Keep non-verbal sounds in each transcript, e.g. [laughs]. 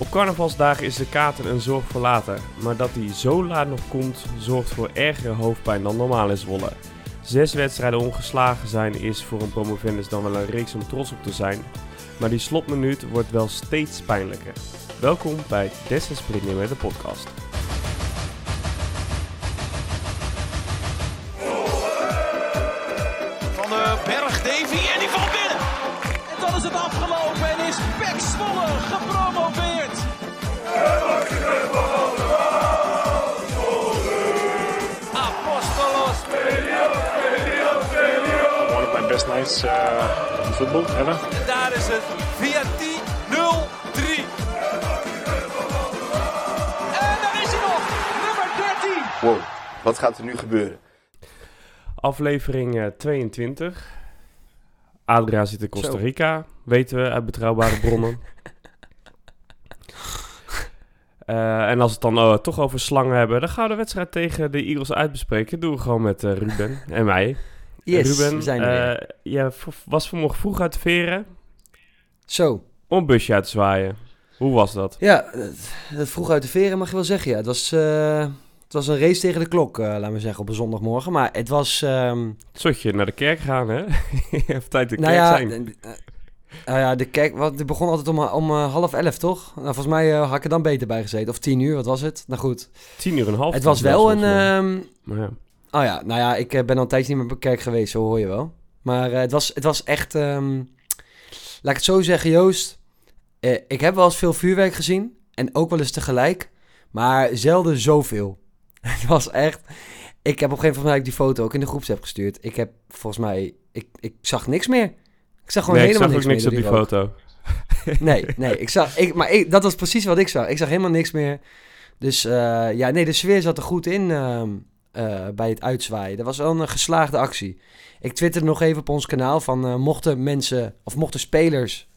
Op carnavalsdagen is de kater een zorg voor later, maar dat hij zo laat nog komt, zorgt voor ergere hoofdpijn dan normaal in Zwolle. Zes wedstrijden ongeslagen zijn is voor een promovendus dan wel een reeks om trots op te zijn, maar die slotminuut wordt wel steeds pijnlijker. Welkom bij Des met de podcast. Best nights uh, in football ever. En daar is het via 10-0-3. En daar is hij nog. Nummer 13. Wow, wat gaat er nu gebeuren? Aflevering eh, 22. Adria zit in Costa Zo. Rica, weten we uit betrouwbare [laughs] bronnen. Eh, en als we het dan eh, toch over slangen hebben, dan gaan we de wedstrijd tegen de Eagles uitbespreken. Dat doen we gewoon met eh, Ruben en mij. Yes, Ruben, we zijn er eh, je v- was vanmorgen vroeg uit de veren Zo, om een busje uit te zwaaien. Hoe was dat? ja, het, vroeg uit de veren mag je wel zeggen. Ja. Het, was, eh, het was een race tegen de klok, eh, laten we zeggen, op een zondagmorgen. Maar het was, Zot je naar de kerk gaan, hè? [laughs] hebt tijd de nou kerk ja, zijn. nou ja, de kerk, wat, die begon altijd om, om half elf, toch? Nou, volgens mij eh, had ik er dan beter bij gezeten. Of tien uur, wat was het? Nou goed, Tien uur en een half. het was wel een... ehm, Maar ja. Oh ja, nou ja, ik eh, ben al een tijdje niet meer op kerk geweest, zo hoor je wel. Maar eh, het, was, het was echt, ehm, laat ik het zo zeggen, Joost. eh, ik heb wel eens veel vuurwerk gezien en ook wel eens tegelijk, maar zelden zoveel. [laughs] het was echt, ik heb op een gegeven moment die foto ook in de groepsapp gestuurd. Ik heb volgens mij, ik, ik zag niks meer. Ik zag gewoon nee, ik helemaal zag ook niks, niks op meer die foto. [laughs] Nee, nee, ik zag, ik, maar ik, dat was precies wat ik zag. Ik zag helemaal niks meer. Dus ja, nee, de sfeer zat er goed in ehm, eh, bij het uitzwaaien. Dat was wel een geslaagde actie. Ik twitterde nog even op ons kanaal van eh, mochten mensen, of mochten spelers,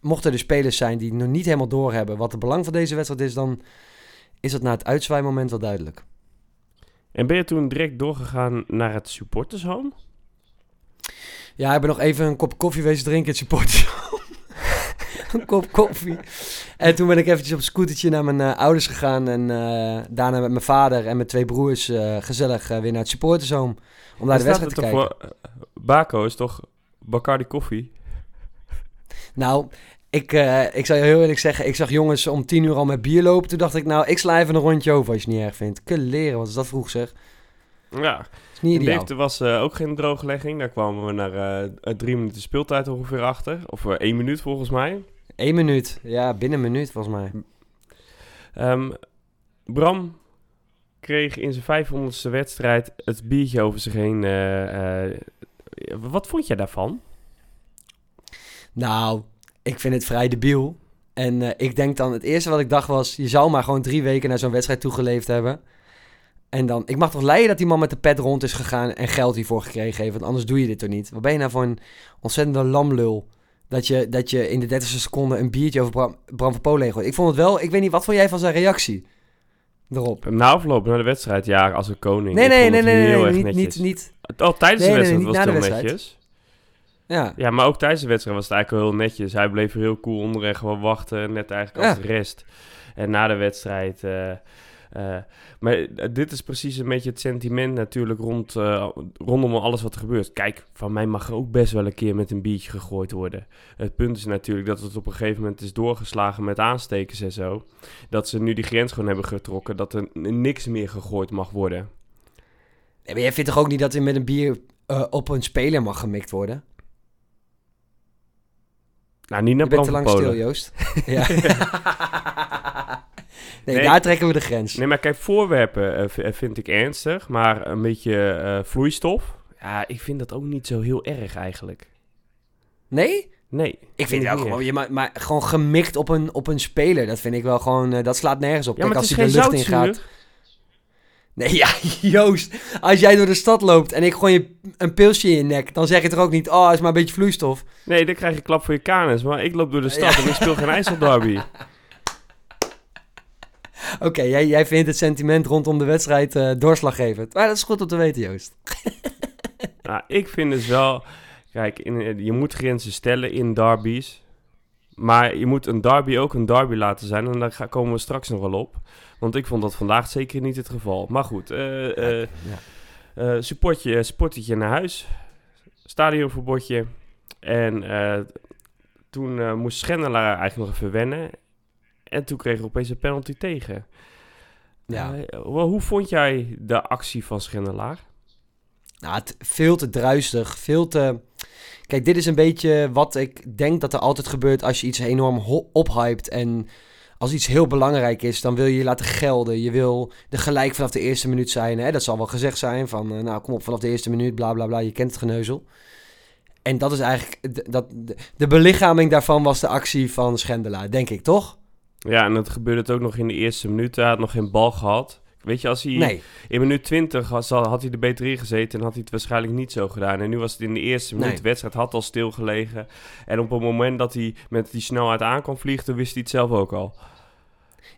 mochten er spelers zijn die nog niet helemaal doorhebben wat het belang van deze wedstrijd is, dan is dat na het uitzwaaimoment wel duidelijk. En ben je toen direct doorgegaan naar het supportershome? Ja, ik ben nog even een kop koffie wezen drinken, het supporters. Een kop koffie. En toen ben ik eventjes op een scootertje naar mijn eh, ouders gegaan. En eh, daarna met mijn vader en mijn twee broers eh, gezellig weer naar het supportershome. Om naar de wedstrijd te kijken. voor- Baco is toch Bacardi koffie? Nou, ik, eh, ik zal je heel eerlijk zeggen. Ik zag jongens om tien uur al met bier lopen. Toen dacht ik, nou, ik sla even een rondje over als je het niet erg vindt. Leren, wat is dat vroeg zeg. Ja, is niet in ideaal. Deventer was ook geen drooglegging. Daar kwamen we naar drie minuten speeltijd ongeveer achter. Of één minuut volgens mij. Eén minuut. Ja, binnen een minuut volgens mij. Ehm, Bram kreeg in zijn 500ste wedstrijd het biertje over zich heen. eh, eh, wat vond jij daarvan? Nou, ik vind het vrij debiel. En eh, ik denk dan, het eerste wat ik dacht was... je zou maar gewoon drie weken naar zo'n wedstrijd toegeleefd hebben. En dan, ik mag toch leiden dat die man met de pet rond is gegaan... en geld hiervoor gekregen heeft, want anders doe je dit toch niet? Wat ben je nou voor een ontzettende lamlul... dat je, dat je in de 30 seconde een biertje over Bram, Bram van Polen heen gooit? Ik vond het wel, ik weet niet, wat vond jij van zijn reactie erop? Na afloop naar de wedstrijd, ja, als een koning. Nee, nee, nee, nee, niet, niet, niet... Oh, tijdens de wedstrijd was het heel netjes. Ja, Ja, maar ook tijdens de wedstrijd was het eigenlijk wel heel netjes. Hij bleef heel cool onder en gewoon wachten, net eigenlijk als de rest. En na de wedstrijd... eh, maar eh, dit is precies een beetje het sentiment natuurlijk rond, eh, rondom alles wat er gebeurt. Kijk, van mij mag er ook best wel een keer met een biertje gegooid worden. Het punt is natuurlijk dat het op een gegeven moment is doorgeslagen met aanstekers en zo. Dat ze nu die grens gewoon hebben getrokken, dat er niks meer gegooid mag worden. Nee, maar jij vindt toch ook niet dat er met een bier op een speler mag gemikt worden? Nou, niet naar Je bent te lang stil, Joost. [laughs] ja. [laughs] [laughs] nee, Nee. daar trekken we de grens. Nee, maar kijk, voorwerpen eh, eh, vind ik ernstig, maar een beetje eh, vloeistof, ja, ik vind dat ook niet zo heel erg eigenlijk. Nee? Nee. Ik vind wel niet gewoon, je, maar, maar gewoon gemikt op een, op een speler. Dat vind ik wel gewoon, dat slaat nergens op. Ja, maar Kijk, het als is hij geen de lucht in gaat. Nee, [laughs] ja, Joost. Als jij door de stad loopt en ik gooi je een pilsje in je nek, dan zeg je toch ook niet, oh, is maar een beetje vloeistof. Nee, dan krijg je klap voor je kanus, maar ik loop door de stad en ik speel geen IJsselderby. [laughs] Oké, jij, jij vindt het sentiment rondom de wedstrijd eh, doorslaggevend. Maar dat is goed om te weten, Joost. [laughs] nou, ik vind dus wel, kijk, in, je moet grenzen stellen in derbies. Maar je moet een derby ook een derby laten zijn. En daar komen we straks nog wel op. Want ik vond dat vandaag zeker niet het geval. Maar goed, eh eh Ja. eh, supportje, sportetje naar huis. Stadionverbodje. En eh, toen eh, moest Schendelaar eigenlijk nog even wennen. En toen kregen we opeens een penalty tegen. Ja. Eh, hoe vond jij de actie van Schendelaar? Nou, het, veel te druistig, veel te... Kijk, dit is een beetje wat ik denk dat er altijd gebeurt als je iets enorm ophypt. En als iets heel belangrijk is, dan wil je je laten gelden. Je wil er gelijk vanaf de eerste minuut zijn. Hè? Dat zal wel gezegd zijn van, eh, nou kom op vanaf de eerste minuut, bla bla bla. Je kent het geneuzel. En dat is eigenlijk, dat, de, de belichaming daarvan was de actie van Schendelaar, denk ik, toch? Ja, en dat gebeurde het ook nog in de eerste minuut. Hij had nog geen bal gehad. Weet je, als hij Nee. in minuut 20 had, had hij er beter in gezeten... en had hij het waarschijnlijk niet zo gedaan. En nu was het in de eerste minuut. Nee. De wedstrijd had al stilgelegen. En op het moment dat hij met die snelheid aan kon vliegen... toen wist hij het zelf ook al.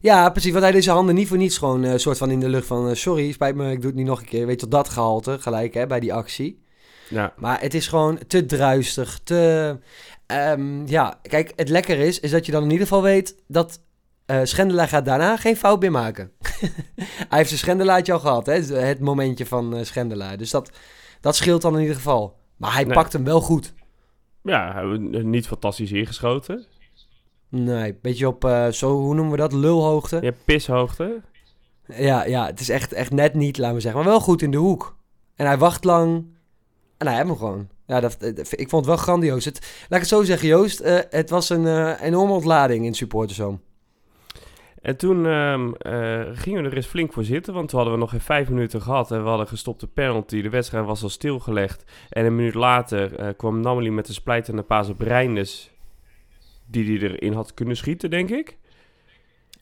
Ja, precies. Want hij deed zijn handen niet voor niets gewoon een soort van in de lucht van... eh, sorry, spijt me, ik doe het niet nog een keer. Weet je, dat gehalte gelijk hè, bij die actie. Ja, Maar het is gewoon te druistig, te... ehm, ja, kijk, het lekker is, is dat je dan in ieder geval weet dat Schendelaar gaat daarna geen fout meer maken. [laughs] Hij heeft zijn Schendelaartje al gehad, hè? het momentje van Schendelaar. Dus dat, dat scheelt dan in ieder geval. Maar hij Nee. pakt hem wel goed. ja niet fantastisch ingeschoten. Nee, beetje op, eh, zo, hoe noemen we dat, lulhoogte. Ja, pishoogte. Ja, ja, het is echt, echt net niet, laten we zeggen. Maar wel goed in de hoek. En hij wacht lang. En hij heeft hem gewoon. Ja, dat, ik vond het wel grandioos. Het, laat ik het zo zeggen, Joost. het was een enorme ontlading in supportershome. En toen eh, gingen we er eens flink voor zitten, want toen hadden we nog geen vijf minuten gehad en we hadden gestopte penalty. De wedstrijd was al stilgelegd. En een minuut later eh, kwam Namely met een splijtende paas op Reinders, die hij erin had kunnen schieten, denk ik.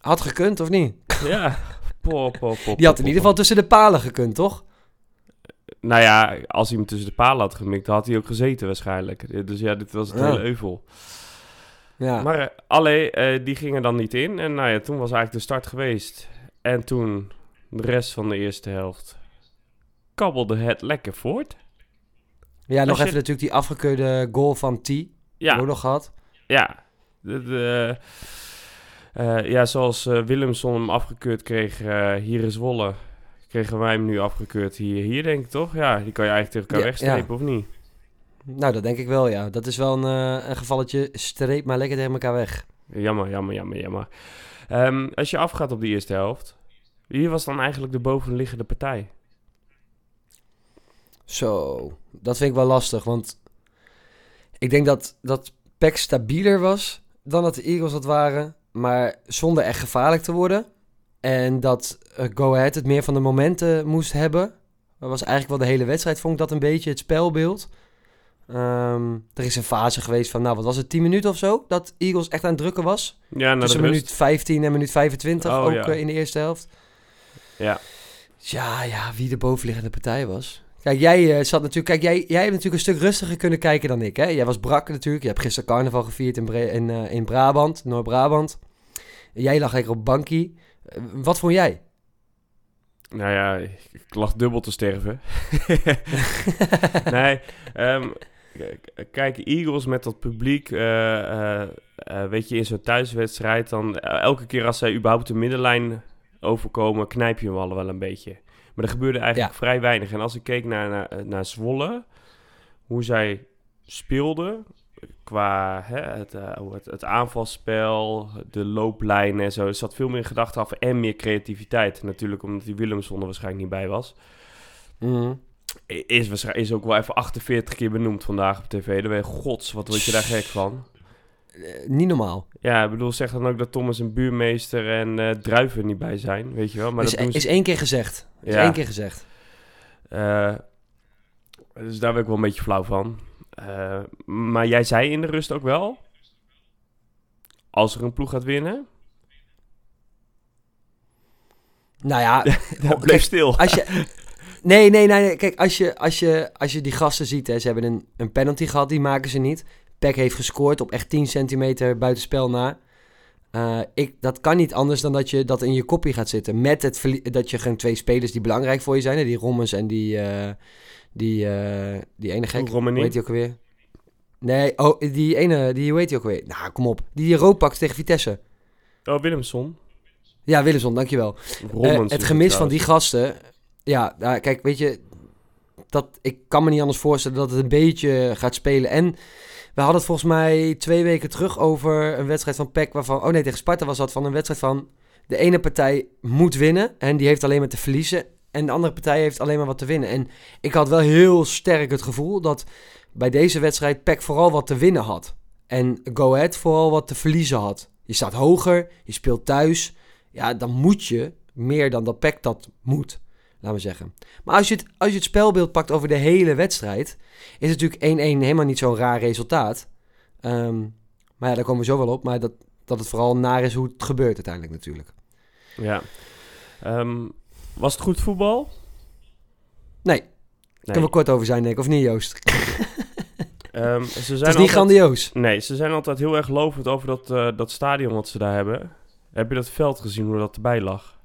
Had gekund, of niet? Ja, [laughs] pop, pop, pop. Die had in ieder geval tussen de palen gekund, toch? Nou ja, als hij hem tussen de palen had gemikt, dan had hij ook gezeten waarschijnlijk. Dus ja, dit was het Ja. hele euvel. Ja. Maar uh, alle, eh, die gingen dan niet in. En nou ja, toen was eigenlijk de start geweest. En toen, de rest van de eerste helft, kabbelde het lekker voort. ja, nog je- even natuurlijk die afgekeurde goal van T. Ja, Ook nog gehad. ja. De, de, eh, ja, zoals eh, Willemson hem afgekeurd kreeg eh, hier in Zwolle, kregen wij hem nu afgekeurd hier, hier denk ik toch? Ja, die kan je eigenlijk tegen elkaar Ja, wegstrepen, of niet? Nou, dat denk ik wel, ja. Dat is wel een, eh, een gevalletje. Streep maar lekker tegen elkaar weg. Jammer, jammer, jammer, jammer. Ehm, als je afgaat op die eerste helft, wie was dan eigenlijk de bovenliggende partij? Zo, dat vind ik wel lastig, want ik denk dat, dat PEC stabieler was dan dat de Eagles dat waren, maar zonder echt gevaarlijk te worden. En dat eh, Go Ahead het meer van de momenten moest hebben. Dat was eigenlijk wel de hele wedstrijd, vond ik dat een beetje, het spelbeeld. Ehm, er is een fase geweest van, nou wat was het, 10 minuten of zo, dat Eagles echt aan het drukken was. Ja, Tussen minuut 15 en minuut 25, Oh, ook ja. eh, in de eerste helft. Ja. Ja, ja, wie de bovenliggende partij was. Kijk, jij eh, zat natuurlijk. Kijk, jij, jij hebt natuurlijk een stuk rustiger kunnen kijken dan ik. Hè? Jij was brak natuurlijk. Je hebt gisteren carnaval gevierd in, in, eh, in Brabant, Noord-Brabant. Jij lag lekker op bankie. Wat vond jij? Nou ja, ik, lag dubbel te sterven. [laughs] nee, k- kijk, Eagles met dat publiek, eh, eh, eh, weet je, in zo'n thuiswedstrijd, dan elke keer als zij überhaupt de middenlijn overkomen, knijp je hem al wel een beetje. Maar er gebeurde eigenlijk Ja. vrij weinig. En als ik keek naar, naar, naar Zwolle, hoe zij speelden, qua hè, het, het, het aanvalspel, de looplijnen en zo. Er zat veel meer gedachte af en meer creativiteit. Natuurlijk omdat die Willemson er waarschijnlijk niet bij was. Mhm. Is, is ook wel even 48 keer benoemd vandaag op tv. Dan ben je, gods, wat word je daar gek van. Eh, niet normaal. Ja, ik bedoel, zeg dan ook dat Thomas een buurmeester en eh Druiven niet bij zijn, weet je wel. Maar is, dat doen ze... is één keer gezegd. Is Ja. één keer gezegd. Eh, dus daar ben ik wel een beetje flauw van. Maar jij zei in de rust ook wel... Als er een ploeg gaat winnen... Nou ja, [laughs] Oh, bleef kijk, stil. als je... [laughs] Nee, nee, nee. nee. Kijk, als je, als je, als je die gasten ziet, hè, ze hebben een, een penalty gehad, die maken ze niet. Peck heeft gescoord op echt 10 centimeter buitenspel na. Eh, ik, dat kan niet anders dan dat je dat in je kopje gaat zitten. Met het dat je gewoon twee spelers die belangrijk voor je zijn. Hè, die Rommens en die, eh, die, eh, die ene gek. Romani. Hoe heet die ook alweer? Nee, oh, die ene, die, hoe heet die ook weer? Nou, kom op. Die rood pakt tegen Vitesse. Oh, Willemson. Ja, Willemson, dankjewel. Het gemis van die gasten. Ja, nou, kijk, weet je, dat, ik kan me niet anders voorstellen dat het een beetje gaat spelen. En we hadden het volgens mij twee weken terug over een wedstrijd van PEC waarvan, oh nee, tegen Sparta was dat van een wedstrijd van de ene partij moet winnen en die heeft alleen maar te verliezen. En de andere partij heeft alleen maar wat te winnen. En ik had wel heel sterk het gevoel dat bij deze wedstrijd PEC vooral wat te winnen had. En Go Ahead vooral wat te verliezen had. Je staat hoger, je speelt thuis. Ja, dan moet je meer dan dat PEC dat moet, laten we zeggen. Maar als je, het, als je het spelbeeld pakt over de hele wedstrijd... is natuurlijk 1-1 helemaal niet zo'n raar resultaat. Ehm, maar ja, daar komen we zo wel op. Maar dat, dat het vooral naar is hoe het gebeurt uiteindelijk natuurlijk. Ja. Ehm, was het goed voetbal? Nee, Nee. kunnen we kort over zijn, denk ik. Of niet, Joost? [laughs] Ehm, ze zijn Het is niet altijd- grandioos. Nee, ze zijn altijd heel erg lovend over dat, eh, dat stadion wat ze daar hebben. Heb je dat veld gezien, hoe dat erbij lag?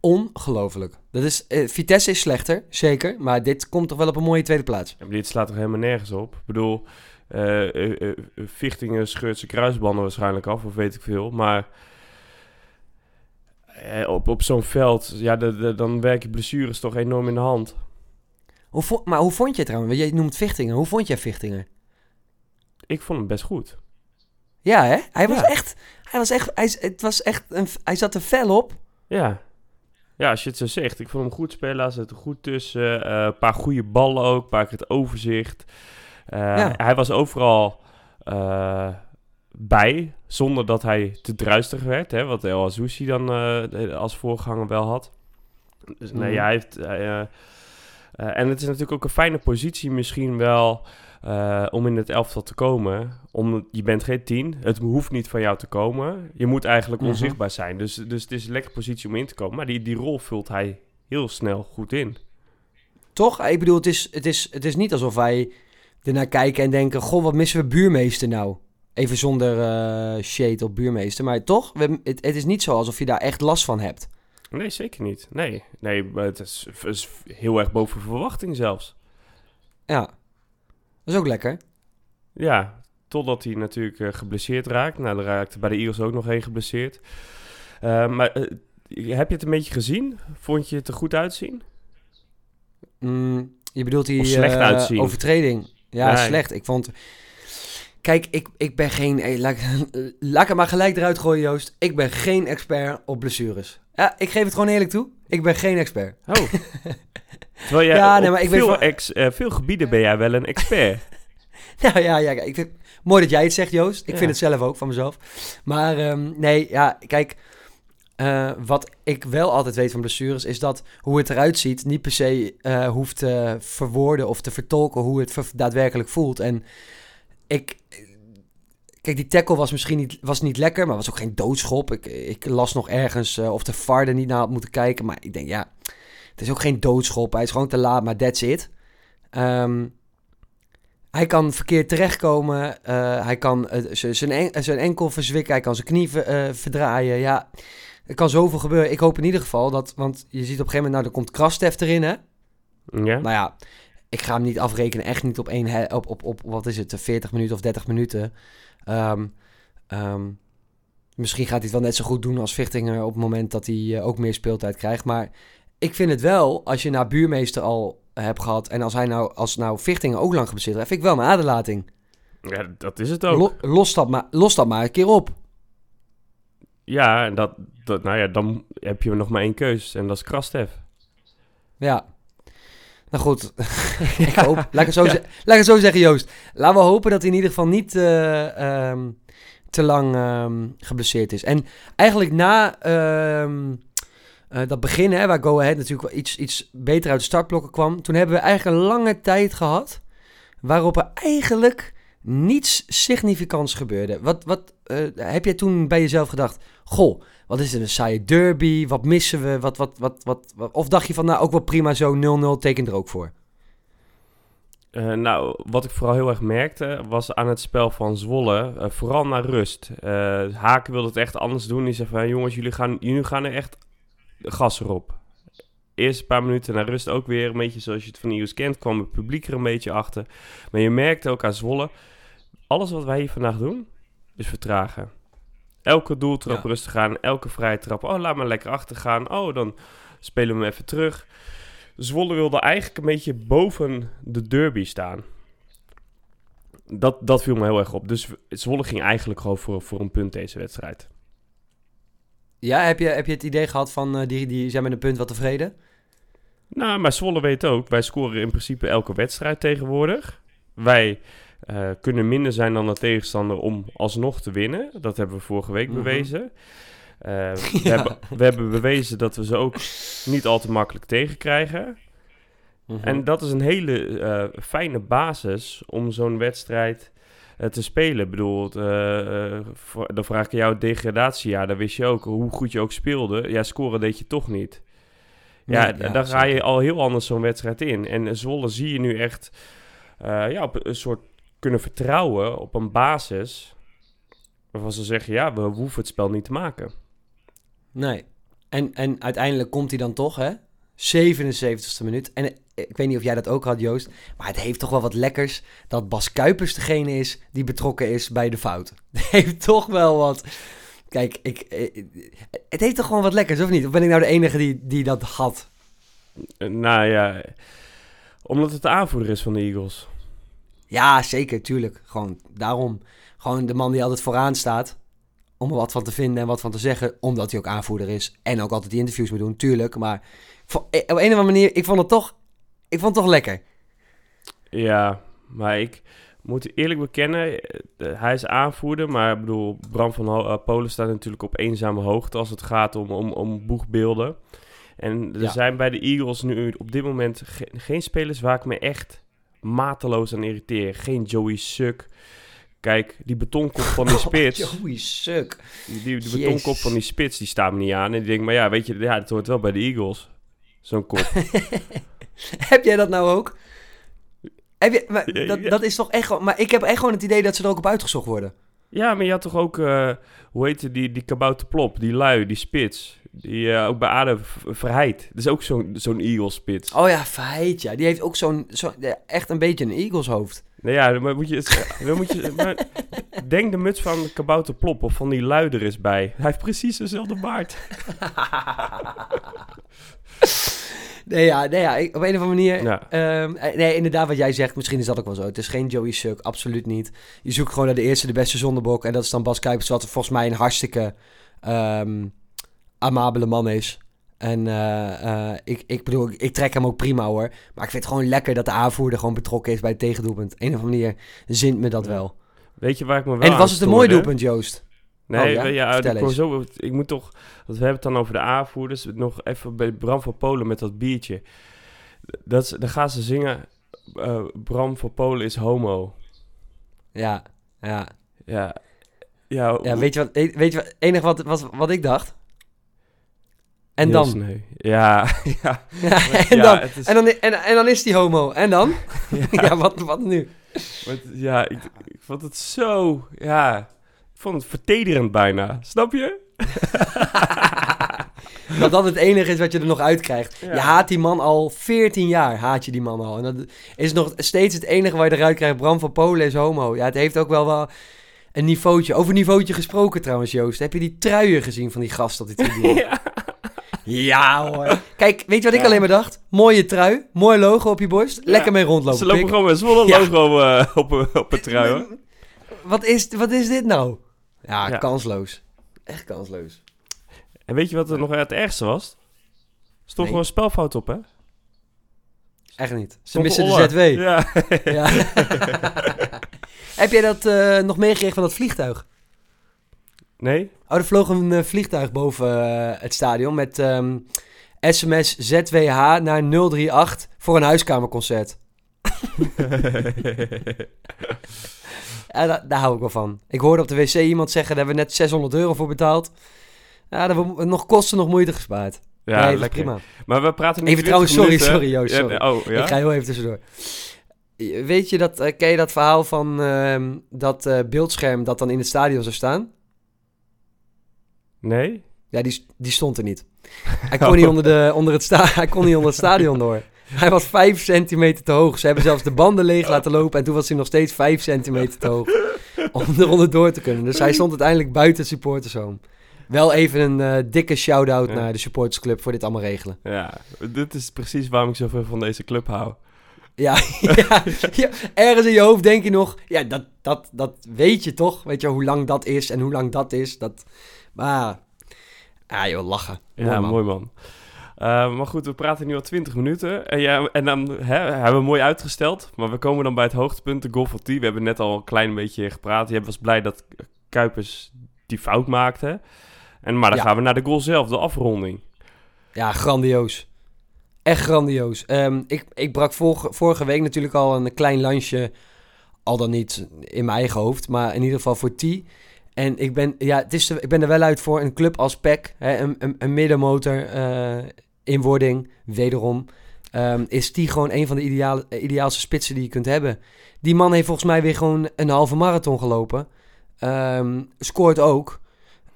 Ongelooflijk. Dat is, eh, Vitesse is slechter, zeker. Maar dit komt toch wel op een mooie tweede plaats. Ja, maar dit slaat toch helemaal nergens op? Ik bedoel, eh eh, eh, Vichtingen scheurt zijn kruisbanden waarschijnlijk af, of weet ik veel. Maar op, op zo'n veld, ja, de, de- dan werken blessures toch enorm in de hand. Hoe vo- maar hoe vond je het trouwens? Jij noemt Vichtingen. Hoe vond jij Vichtingen? Ik vond hem best goed. Ja, hè? Hij was Ja. echt... Hij was echt... Hij, het was echt een, hij zat er fel op. Ja. Ja, als je het zo zegt. Ik vond hem goed spelen. Hij zat er goed tussen. eh, een paar goede ballen ook. Een paar keer het overzicht. Eh, Ja. Hij was overal eh, bij. Zonder dat hij te druistig werd. Hè, wat El Azouzi dan als voorganger wel had. Dus nee, Mhm. hij heeft... en het is natuurlijk ook een fijne positie misschien wel... eh, om in het elftal te komen. Om, je bent geen tien. Het hoeft niet van jou te komen. Je moet eigenlijk Mhm. onzichtbaar zijn. Dus, dus het is een lekkere positie om in te komen. Maar die, die rol vult hij heel snel goed in. Toch? Ik bedoel, het is, het is, het is niet alsof wij ernaar kijken en denken... Goh, wat missen we buurmeester nou? Even zonder eh shade op buurmeester. Maar toch, we, het, het is niet zo alsof je daar echt last van hebt. Nee, zeker niet. Nee, nee maar het is, het is heel erg boven verwachting zelfs. Ja. Dat is ook lekker. Ja, totdat hij natuurlijk eh, geblesseerd raakt. Nou, raakte bij de Eagles ook nog één geblesseerd. Eh, maar eh, heb je het een beetje gezien? Vond je het er goed uitzien? Mm, je bedoelt die Of slecht uitzien. overtreding. Ja, Nee. slecht. Ik vond... Kijk, ik, ik ben geen... laat, [laughs] laat ik het maar gelijk eruit gooien, Joost. Ik ben geen expert op blessures. Ja, ik geef het gewoon eerlijk toe. Ik ben geen expert. Oh. [laughs] Terwijl jij Ja, nee, maar ik weet veel, ex, eh, veel gebieden ben jij wel een expert. [laughs] Nou ja, ja, ik vind, mooi dat jij het zegt, Joost. Ik Ja. vind het zelf ook van mezelf. Maar ehm, nee, ja, kijk. eh, wat ik wel altijd weet van blessures is dat hoe het eruit ziet niet per se eh, hoeft te verwoorden of te vertolken hoe het daadwerkelijk voelt. En ik. Kijk, die tackle was misschien niet, was niet lekker, maar was ook geen doodschop. Ik, ik las nog ergens of de VAR er niet naar had moeten kijken. Maar ik denk, ja, het is ook geen doodschop. Hij is gewoon te laat, maar that's it. Ehm, hij kan verkeerd terechtkomen. eh, hij kan eh, z- zijn en- zijn enkel verzwikken. Hij kan zijn knie ver- eh, verdraaien. Ja, er kan zoveel gebeuren. Ik hoop in ieder geval dat... Want je ziet op een gegeven moment... Nou, er komt Krastef erin, hè? Ja? Nou ja, ik ga hem niet afrekenen. Echt niet op één... Op, op, op, wat is het? 40 minuten of 30 minuten. Ehm, ehm, misschien gaat hij het wel net zo goed doen als Vichtinger... op het moment dat hij eh, ook meer speeltijd krijgt. Maar ik vind het wel... Als je naar buurmeester al hebt gehad... en als hij nou... Als nou Vichtinger ook lang geblesseerd heeft... vind ik wel mijn aderlating. ja, dat is het ook. Lo- los, dat maar, los dat maar een keer op. Ja, en dat, dat, nou ja, dan heb je nog maar één keus. En dat is Krastef. Ja. Nou goed, [laughs] [laughs] ik hoop, laat, ik het zo laat ik het zo zeggen Joost. Laten we hopen dat hij in ieder geval niet eh, ehm, te lang ehm, geblesseerd is. En eigenlijk na ehm, eh, dat begin, hè, waar Go Ahead natuurlijk wel iets, iets beter uit de startblokken kwam. Toen hebben we eigenlijk een lange tijd gehad waarop er eigenlijk niets significants gebeurde. Wat, wat eh, heb jij toen bij jezelf gedacht? Goh, wat is het, een saaie derby? Wat missen we? Wat, wat, wat, wat, Of dacht je van, nou, ook wel prima zo, 0-0 tekent er ook voor? Eh, nou, wat ik vooral heel erg merkte, was aan het spel van Zwolle, vooral naar rust. Eh, Haken wilde het echt anders doen. Die zei van, jongens, jullie gaan, jullie gaan er echt gas erop. eerste paar minuten naar rust ook weer een beetje zoals je het van Eagles kent. Kwam het publiek er een beetje achter. Maar je merkte ook aan Zwolle, alles wat wij hier vandaag doen, is vertragen. Elke doeltrap Ja. rustig aan, elke vrije trap. Oh, laat maar lekker achter gaan. Oh, dan spelen we hem even terug. Zwolle wilde eigenlijk een beetje boven de derby staan. Dat, dat viel me heel erg op. Dus Zwolle ging eigenlijk gewoon voor, voor een punt deze wedstrijd. Ja, heb je, heb je het idee gehad van eh, die, die zijn met een punt wat tevreden? Nou, maar Zwolle weet ook, wij scoren in principe elke wedstrijd tegenwoordig. Wij eh, kunnen minder zijn dan de tegenstander om alsnog te winnen. Dat hebben we vorige week Mhm. bewezen. Eh, [laughs] we, hebben, we hebben bewezen dat we ze ook niet al te makkelijk tegenkrijgen. Mhm. En dat is een hele fijne basis om zo'n wedstrijd te spelen. Ik bedoel, eh, eh, voor- dan vraag ik jou het degradatiejaar. Dan wist je ook, hoe goed je ook speelde. Ja, scoren deed je toch niet. Ja, dan ga je al heel anders zo'n wedstrijd in. En Zwolle zie je nu echt eh, ja, op een soort kunnen vertrouwen op een basis... waarvan ze zeggen, ja, we hoeven het spel niet te maken. Nee. En, en uiteindelijk komt hij dan toch, hè? 77ste minuut. En eh, ik weet niet of jij dat ook had, Joost. Maar het heeft toch wel wat lekkers dat Bas Kuipers degene is die betrokken is bij de fout. [laughs] Het heeft toch wel wat. Kijk, ik, eh, het heeft toch gewoon wat lekkers, of niet? Of ben ik nou de enige die, die dat had? Eh, nou ja, omdat het de aanvoerder is van de Eagles. Ja, zeker, tuurlijk. Gewoon daarom. Gewoon de man die altijd vooraan staat. Om er wat van te vinden en wat van te zeggen. Omdat hij ook aanvoerder is. En ook altijd die interviews moet doen, tuurlijk. Maar eh, op een of andere manier, ik vond het toch, ik vond het toch lekker. Ja, maar ik moet eerlijk bekennen, eh, hij is aanvoerder, maar ik bedoel, Bram van Ho- eh, Polen staat natuurlijk op eenzame hoogte als het gaat om, om, om boegbeelden. En er Ja. zijn bij de Eagles nu op dit moment ge- geen spelers waar ik me echt mateloos aan irriteer. Geen Joey Suk. Kijk, die betonkop van die [laughs] spits, Joey, suk. die, die, betonkop van die spits, die staat me niet aan. En die denkt, maar ja, weet je, ja, dat hoort wel bij de Eagles. Zo'n kop. [laughs] Heb jij dat nou ook? Heb je, maar, Ja, dat, ja. dat is toch echt gewoon... Maar ik heb echt gewoon het idee dat ze er ook op uitgezocht worden. Ja, maar je had toch ook, eh, hoe heette die, die kabouter plop, die lui, die spits. Die eh, ook bij Aden Verheid. Dat is ook zo'n zo'n Eagles spits. Oh ja, Verheid, ja. Die heeft ook zo'n... Zo, echt een beetje een Eagles hoofd. Nou ja, dan moet je, dan moet je [laughs] maar denk de muts van de kabouter plop of van die lui er eens bij. Hij heeft precies dezelfde baard. [laughs] Nee, ja, nee, ja ik- op een of andere manier... Ja. Ehm, eh, nee, inderdaad, wat jij zegt, misschien is dat ook wel zo. Het is geen Joey Suk, absoluut niet. Je zoekt gewoon naar de eerste, de beste zondebok. En dat is dan Bas Kuipers, wat volgens mij een hartstikke ehm, amabele man is. En eh, eh, ik, ik bedoel, ik trek hem ook prima hoor. Maar ik vind het gewoon lekker dat de aanvoerder gewoon betrokken is bij het tegendoelpunt. Op een of andere manier zint me dat Ja. wel. Weet je waar ik me wel En was het een mooi doelpunt, Joost? Nee, Oh, ja? ja, ik, wou eens. zo, ik moet toch, want we hebben het dan over de aanvoerders. Nog even bij Bram van Polen met dat biertje. Dat, is- dan gaan ze zingen, eh, Bram van Polen is homo. Ja, ja. Ja, ja, ja weet je wat, eh, weet je wat, enige wat, wat, wat ik dacht? En dan? [laughs] Ja, ja. [laughs] Ja, en, ja, dan is- en, dan, en, en dan is die homo. En dan? [laughs] ja, wat, wat nu? Maar ja, ik, ik vond het zo, ja, vond het vertederend bijna. Snap je? [laughs] Dat dat het enige is wat je er nog uit krijgt. Ja. Je haat die man al 14 jaar, haat je die man al. En dat is nog steeds het enige waar je eruit krijgt. Bram van Polen is homo. Ja, het heeft ook wel wel een niveautje. Over niveautje gesproken trouwens, Joost. Heb je die truien gezien van die gast op die tribune? [laughs] Ja. ja hoor. Kijk, weet je wat ik Ja. alleen maar dacht? Mooie trui, mooi logo op je borst. Lekker mee rondlopen. Ze lopen pik. gewoon met Zwolle Ja. logo eh, op, een- op het trui, hoor. Wat is, wat is dit nou? Ja, Ja. kansloos. Echt kansloos. En weet je wat er nog het ergste was? Er stond Nee. gewoon een spelfout op, hè? Echt niet. Ze Stond missen de. ZW. [laughs] Ja. Ja. Heb jij dat eh, nog meegekregen van dat vliegtuig? Nee? Oh, er vloog een eh, vliegtuig boven eh, het stadion met ehm, sms ZWH naar 038 voor een huiskamerconcert. [laughs] Ja, da- daar hou ik wel van. Ik hoorde op de wc iemand zeggen, daar hebben we net 600 euro voor betaald. Ja, daar hebben we nog kosten, nog moeite gespaard. Ja, nee, dat is lekker. prima. Maar we praten nu Even 20 trouwens, sorry, minuten. sorry, Joost, Ja, oh, ja? Ik ga heel even tussendoor. Weet je dat, eh, ken je dat verhaal van ehm, dat eh, beeldscherm dat dan in het stadion zou staan? Nee? Ja, die, die stond er niet. [laughs] Hij kon, niet onder, de, onder het sta [laughs] hij kon niet onder het stadion door. Hij was vijf centimeter te hoog. Ze hebben zelfs de banden leeg laten lopen. En toen was hij nog steeds vijf centimeter te hoog. Om eronder door te kunnen. Dus hij stond uiteindelijk buiten het supportershome. Wel even een eh, dikke shout-out Ja. naar de supportersclub voor dit allemaal regelen. Ja, dit is precies waarom ik zoveel van deze club hou. Ja, [laughs] ja, ja, ergens in je hoofd denk je nog... Ja, dat, dat, dat weet je toch? Weet je hoe lang dat is en hoe lang dat is. Dat, maar... Ah joh, lachen. Ja, man. mooi man. Eh, maar goed, we praten nu al 20 minuten. En, ja, en dan hè, hebben we mooi uitgesteld. Maar we komen dan bij het hoogtepunt, de goal van T. We hebben net al een klein beetje gepraat. Je was blij dat Kuipers die fout maakte. En, maar dan Ja. gaan we naar de goal zelf, de afronding. Ja, grandioos. Echt grandioos. Ehm, ik, ik brak vorige, vorige week natuurlijk al een klein lansje, al dan niet in mijn eigen hoofd, maar in ieder geval voor T. En ik ben, ja, het is, ik ben er wel uit voor een club als PEC, hè, een, een, een middenmotor eh, in wording, wederom. ehm, is T gewoon een van de ideale, ideaalste spitsen die je kunt hebben. Die man heeft volgens mij weer gewoon een halve marathon gelopen. Ehm, scoort ook.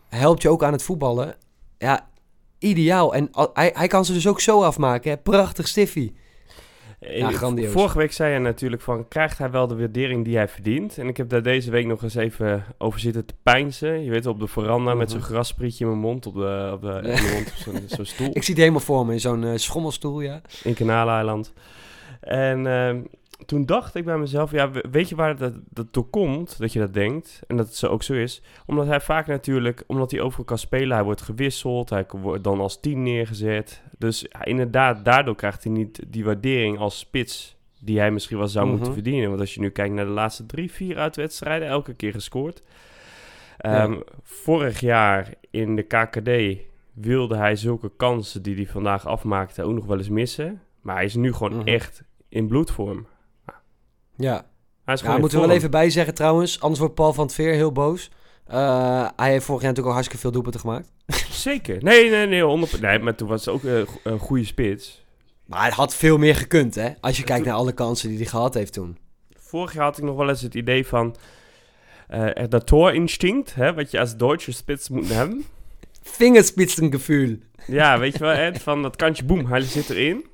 Helpt je ook aan het voetballen. Ja, ideaal. En hij, hij kan ze dus ook zo afmaken. Prachtig stiffie. Ja, Eh, grandioos. Vorige week zei je natuurlijk van, krijgt hij wel de waardering die hij verdient? En ik heb daar deze week nog eens even over zitten te pijnsen. Je weet op de veranda met Mhm. zo'n grasprietje in mijn mond, op de, op de, in mijn mond, op zo'n zo'n stoel. [laughs] Ik zie het helemaal voor me in zo'n eh, schommelstoel, ja. in Kanaleiland. En ehm, toen dacht ik bij mezelf, ja, we- weet je waar dat, dat door komt, dat je dat denkt? En dat het zo ook zo is. Omdat hij vaak natuurlijk, omdat hij overal kan spelen, hij wordt gewisseld, hij wordt dan als tien neergezet. Dus ja, inderdaad, daardoor krijgt hij niet die waardering als spits die hij misschien wel zou Mhm. moeten verdienen. Want als je nu kijkt naar de laatste drie, vier uitwedstrijden, elke keer gescoord. Ja. Ehm, Vorig jaar in de KKD wilde hij zulke kansen die hij vandaag afmaakte ook nog wel eens missen. Maar hij is nu gewoon Mhm. echt in bloedvorm. Ja, Hij is ja moeten we wel even bij zeggen trouwens. Anders wordt Paul van het Veer heel boos. Eh, hij heeft vorig jaar natuurlijk al hartstikke veel doelpunten gemaakt. [laughs] Zeker. Nee, nee, nee. 100... Nee, maar toen was het ook een go- een goede spits. Maar het had veel meer gekund, hè? Als je kijkt toen- naar alle kansen die hij gehad heeft toen. Vorig jaar had ik nog wel eens het idee van... eh dat toorinstinct, hè, wat je als Duitse spits moet hebben. [laughs] Vingerspitsengevoel. Ja, weet je wel, Ed, van dat kantje, boem, hij zit erin.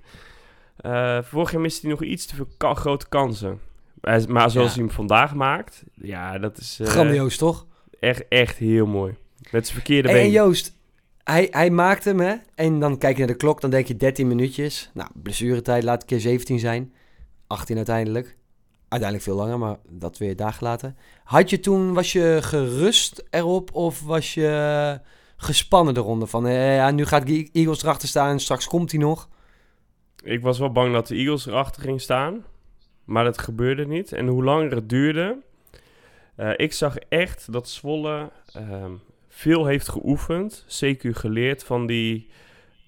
Eh vorig jaar miste hij nog iets te veel ka- grote kansen. Maar zoals Ja. hij hem vandaag maakt, ja, dat is eh, Grandioos, toch? echt, echt heel mooi. Met zijn verkeerde En, been. en Joost, hij, hij maakt hem, hè? En dan kijk je naar de klok, dan denk je 13 minuutjes. Nou, blessuretijd laat een keer 17 zijn. 18 uiteindelijk. Uiteindelijk veel langer, maar dat weer dagen later. Had je toen, was je gerust erop of was je gespannen eronder? Van, eh, ja, nu gaat Ge- Eagles erachter staan en straks komt hij nog. Ik was wel bang dat de Eagles erachter ging staan. Maar dat gebeurde niet. En hoe langer het duurde... eh, ik zag echt dat Zwolle ehm, veel heeft geoefend. CQ geleerd van die